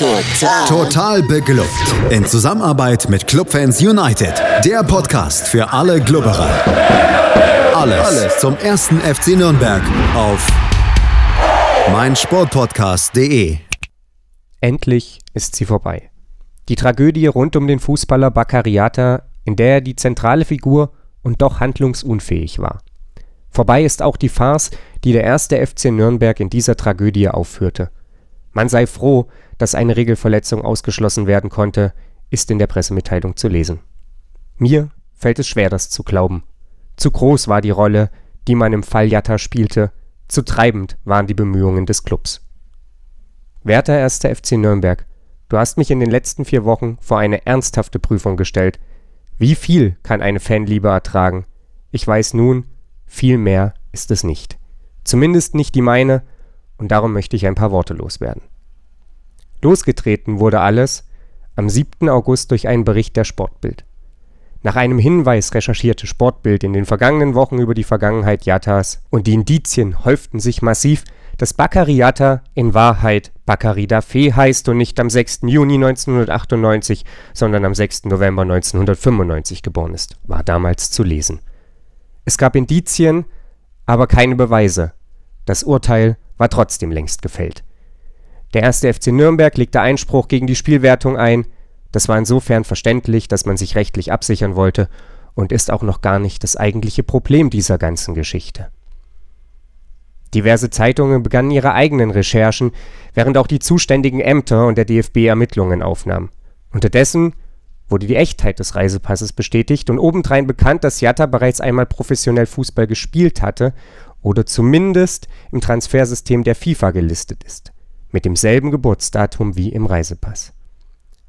Total. Total beglückt. In Zusammenarbeit mit Clubfans United. Der Podcast für alle Glubberer. Alles, Alles zum ersten FC Nürnberg auf meinsportpodcast.de. Endlich ist sie vorbei. Die Tragödie rund um den Fußballer Baccariata, in der er die zentrale Figur und doch handlungsunfähig war. Vorbei ist auch die Farce, die der erste FC Nürnberg in dieser Tragödie aufführte. Man sei froh, dass eine Regelverletzung ausgeschlossen werden konnte, ist in der Pressemitteilung zu lesen. Mir fällt es schwer, das zu glauben. Zu groß war die Rolle, die man im Fall Jatta spielte, zu treibend waren die Bemühungen des Klubs. Werter 1. FC Nürnberg, du hast mich in den letzten vier Wochen vor eine ernsthafte Prüfung gestellt. Wie viel kann eine Fanliebe ertragen? Ich weiß nun, viel mehr ist es nicht. Zumindest nicht die meine, und darum möchte ich ein paar Worte loswerden. Losgetreten wurde alles am 7. August durch einen Bericht der Sportbild. Nach einem Hinweis recherchierte Sportbild in den vergangenen Wochen über die Vergangenheit Yattas und die Indizien häuften sich massiv, dass Bakari Yatta in Wahrheit Bakari Dafe heißt und nicht am 6. Juni 1998, sondern am 6. November 1995 geboren ist, war damals zu lesen. Es gab Indizien, aber keine Beweise. Das Urteil war trotzdem längst gefällt. Der erste FC Nürnberg legte Einspruch gegen die Spielwertung ein. Das war insofern verständlich, dass man sich rechtlich absichern wollte und ist auch noch gar nicht das eigentliche Problem dieser ganzen Geschichte. Diverse Zeitungen begannen ihre eigenen Recherchen, während auch die zuständigen Ämter und der DFB Ermittlungen aufnahmen. Unterdessen wurde die Echtheit des Reisepasses bestätigt und obendrein bekannt, dass Jatta bereits einmal professionell Fußball gespielt hatte oder zumindest im Transfersystem der FIFA gelistet ist mit demselben Geburtsdatum wie im Reisepass.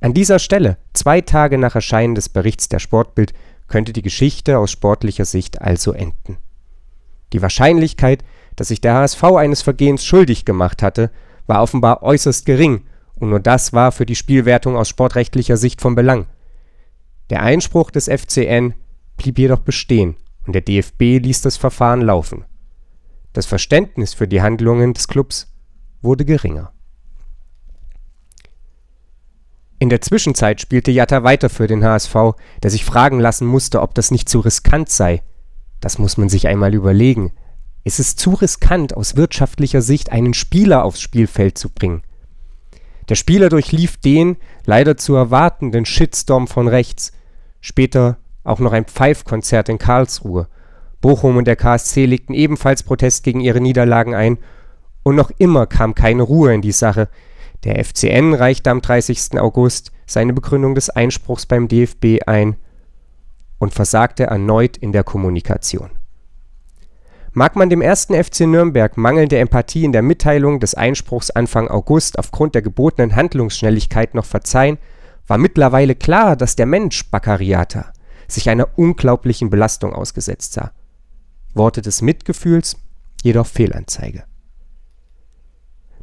An dieser Stelle, zwei Tage nach Erscheinen des Berichts der Sportbild, könnte die Geschichte aus sportlicher Sicht also enden. Die Wahrscheinlichkeit, dass sich der HSV eines Vergehens schuldig gemacht hatte, war offenbar äußerst gering, und nur das war für die Spielwertung aus sportrechtlicher Sicht von Belang. Der Einspruch des FCN blieb jedoch bestehen und der DFB ließ das Verfahren laufen. Das Verständnis für die Handlungen des Klubs wurde geringer. In der Zwischenzeit spielte Jatta weiter für den HSV, der sich fragen lassen musste, ob das nicht zu riskant sei. Das muss man sich einmal überlegen. Es ist zu riskant, aus wirtschaftlicher Sicht einen Spieler aufs Spielfeld zu bringen. Der Spieler durchlief den leider zu erwartenden Shitstorm von rechts. Später auch noch ein Pfeifkonzert in Karlsruhe. Bochum und der KSC legten ebenfalls Protest gegen ihre Niederlagen ein und noch immer kam keine Ruhe in die Sache. Der FCN reichte am 30. August seine Begründung des Einspruchs beim DFB ein und versagte erneut in der Kommunikation. Mag man dem ersten FC Nürnberg mangelnde Empathie in der Mitteilung des Einspruchs Anfang August aufgrund der gebotenen Handlungsschnelligkeit noch verzeihen, war mittlerweile klar, dass der Mensch Baccariata sich einer unglaublichen Belastung ausgesetzt sah. Worte des Mitgefühls, jedoch Fehlanzeige.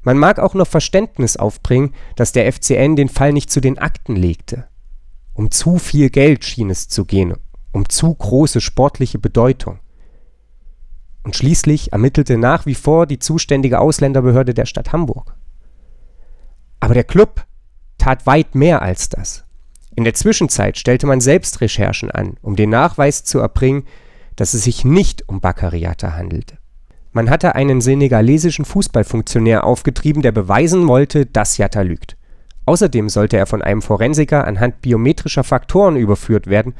Man mag auch noch Verständnis aufbringen, dass der FCN den Fall nicht zu den Akten legte. Um zu viel Geld schien es zu gehen, um zu große sportliche Bedeutung. Und schließlich ermittelte nach wie vor die zuständige Ausländerbehörde der Stadt Hamburg. Aber der Club tat weit mehr als das. In der Zwischenzeit stellte man selbst Recherchen an, um den Nachweis zu erbringen, dass es sich nicht um Baccariata handelte. Man hatte einen senegalesischen Fußballfunktionär aufgetrieben, der beweisen wollte, dass Jatta lügt. Außerdem sollte er von einem Forensiker anhand biometrischer Faktoren überführt werden.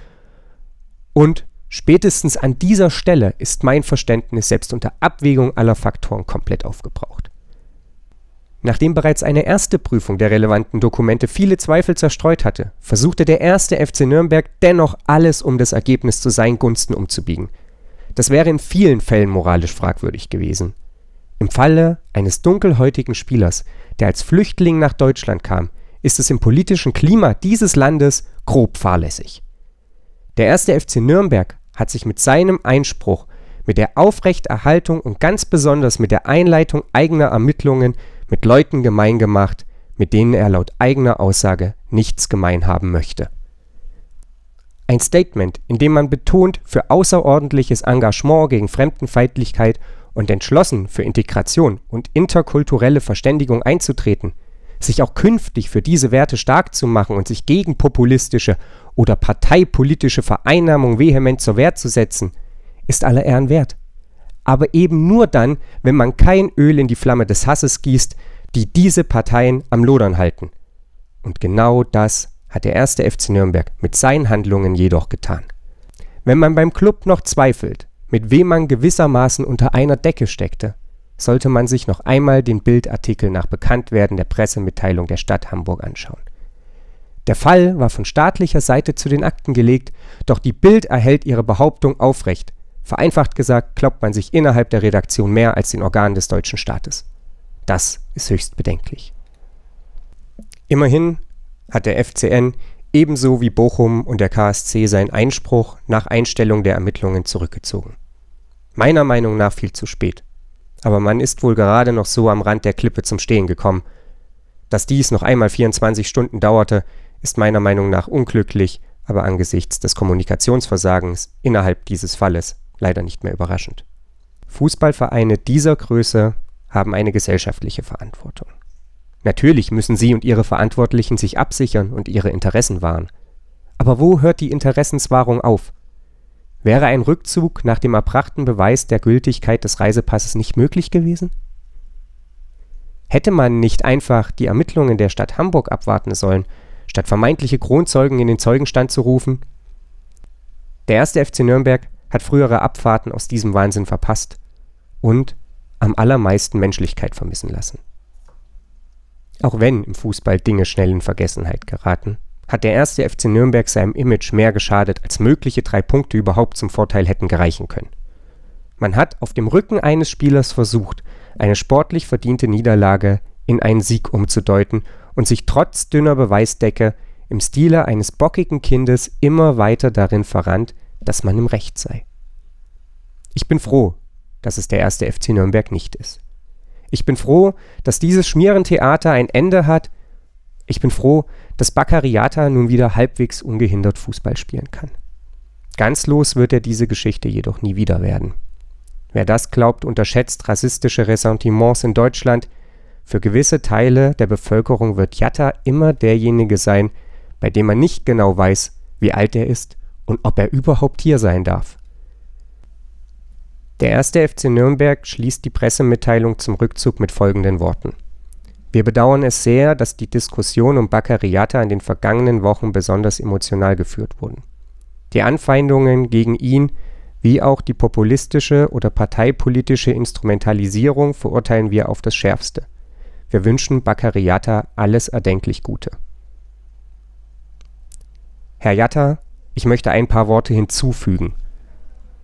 Und spätestens an dieser Stelle ist mein Verständnis selbst unter Abwägung aller Faktoren komplett aufgebraucht. Nachdem bereits eine erste Prüfung der relevanten Dokumente viele Zweifel zerstreut hatte, versuchte der erste FC Nürnberg dennoch alles, um das Ergebnis zu seinen Gunsten umzubiegen – das wäre in vielen Fällen moralisch fragwürdig gewesen. Im Falle eines dunkelhäutigen Spielers, der als Flüchtling nach Deutschland kam, ist es im politischen Klima dieses Landes grob fahrlässig. Der erste FC Nürnberg hat sich mit seinem Einspruch, mit der Aufrechterhaltung und ganz besonders mit der Einleitung eigener Ermittlungen mit Leuten gemein gemacht, mit denen er laut eigener Aussage nichts gemein haben möchte. Ein Statement, in dem man betont, für außerordentliches Engagement gegen Fremdenfeindlichkeit und entschlossen für Integration und interkulturelle Verständigung einzutreten, sich auch künftig für diese Werte stark zu machen und sich gegen populistische oder parteipolitische Vereinnahmung vehement zur Wehr zu setzen, ist aller Ehren wert. Aber eben nur dann, wenn man kein Öl in die Flamme des Hasses gießt, die diese Parteien am Lodern halten. Und genau das hat der erste FC Nürnberg mit seinen Handlungen jedoch getan. Wenn man beim Club noch zweifelt, mit wem man gewissermaßen unter einer Decke steckte, sollte man sich noch einmal den Bildartikel nach Bekanntwerden der Pressemitteilung der Stadt Hamburg anschauen. Der Fall war von staatlicher Seite zu den Akten gelegt, doch die Bild erhält ihre Behauptung aufrecht. Vereinfacht gesagt glaubt man sich innerhalb der Redaktion mehr als den Organen des deutschen Staates. Das ist höchst bedenklich. Immerhin hat der FCN ebenso wie Bochum und der KSC seinen Einspruch nach Einstellung der Ermittlungen zurückgezogen. Meiner Meinung nach viel zu spät. Aber man ist wohl gerade noch so am Rand der Klippe zum Stehen gekommen. Dass dies noch einmal 24 Stunden dauerte, ist meiner Meinung nach unglücklich, aber angesichts des Kommunikationsversagens innerhalb dieses Falles leider nicht mehr überraschend. Fußballvereine dieser Größe haben eine gesellschaftliche Verantwortung. Natürlich müssen sie und ihre Verantwortlichen sich absichern und ihre Interessen wahren. Aber wo hört die Interessenswahrung auf? Wäre ein Rückzug nach dem erbrachten Beweis der Gültigkeit des Reisepasses nicht möglich gewesen? Hätte man nicht einfach die Ermittlungen der Stadt Hamburg abwarten sollen statt vermeintliche Kronzeugen in den Zeugenstand zu rufen? Der erste FC Nürnberg hat frühere Abfahrten aus diesem Wahnsinn verpasst und am allermeisten Menschlichkeit vermissen lassen. Auch wenn im Fußball Dinge schnell in Vergessenheit geraten, hat der erste FC Nürnberg seinem Image mehr geschadet, als mögliche drei Punkte überhaupt zum Vorteil hätten gereichen können. Man hat auf dem Rücken eines Spielers versucht, eine sportlich verdiente Niederlage in einen Sieg umzudeuten und sich trotz dünner Beweisdecke im Stile eines bockigen Kindes immer weiter darin verrannt, dass man im Recht sei. Ich bin froh, dass es der erste FC Nürnberg nicht ist. Ich bin froh, dass dieses Schmierentheater ein Ende hat. Ich bin froh, dass Baccariata nun wieder halbwegs ungehindert Fußball spielen kann. Ganz los wird er diese Geschichte jedoch nie wieder werden. Wer das glaubt, unterschätzt rassistische Ressentiments in Deutschland, für gewisse Teile der Bevölkerung wird Jatta immer derjenige sein, bei dem man nicht genau weiß, wie alt er ist und ob er überhaupt hier sein darf. Der erste FC Nürnberg schließt die Pressemitteilung zum Rückzug mit folgenden Worten. Wir bedauern es sehr, dass die Diskussion um Baccariata in den vergangenen Wochen besonders emotional geführt wurden. Die Anfeindungen gegen ihn wie auch die populistische oder parteipolitische Instrumentalisierung verurteilen wir auf das Schärfste. Wir wünschen Baccariata alles erdenklich Gute. Herr Jatta, ich möchte ein paar Worte hinzufügen.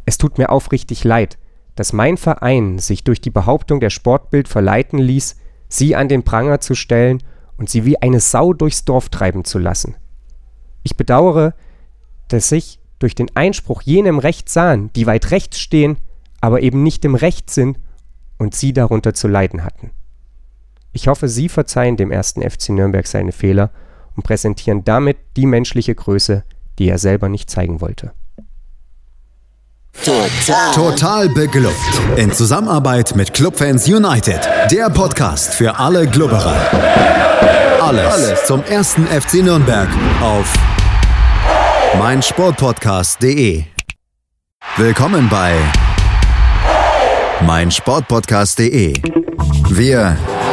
Es tut mir aufrichtig leid, dass mein Verein sich durch die Behauptung der Sportbild verleiten ließ, Sie an den Pranger zu stellen und Sie wie eine Sau durchs Dorf treiben zu lassen. Ich bedauere, dass sich durch den Einspruch jene im Recht sahen, die weit rechts stehen, aber eben nicht im Recht sind und Sie darunter zu leiden hatten. Ich hoffe, Sie verzeihen dem ersten FC Nürnberg seine Fehler und präsentieren damit die menschliche Größe, die er selber nicht zeigen wollte. Total. Total beglückt. In Zusammenarbeit mit Clubfans United. Der Podcast für alle Glubberer. Alles, Alles zum ersten FC Nürnberg auf meinsportpodcast.de. Willkommen bei meinsportpodcast.de. Wir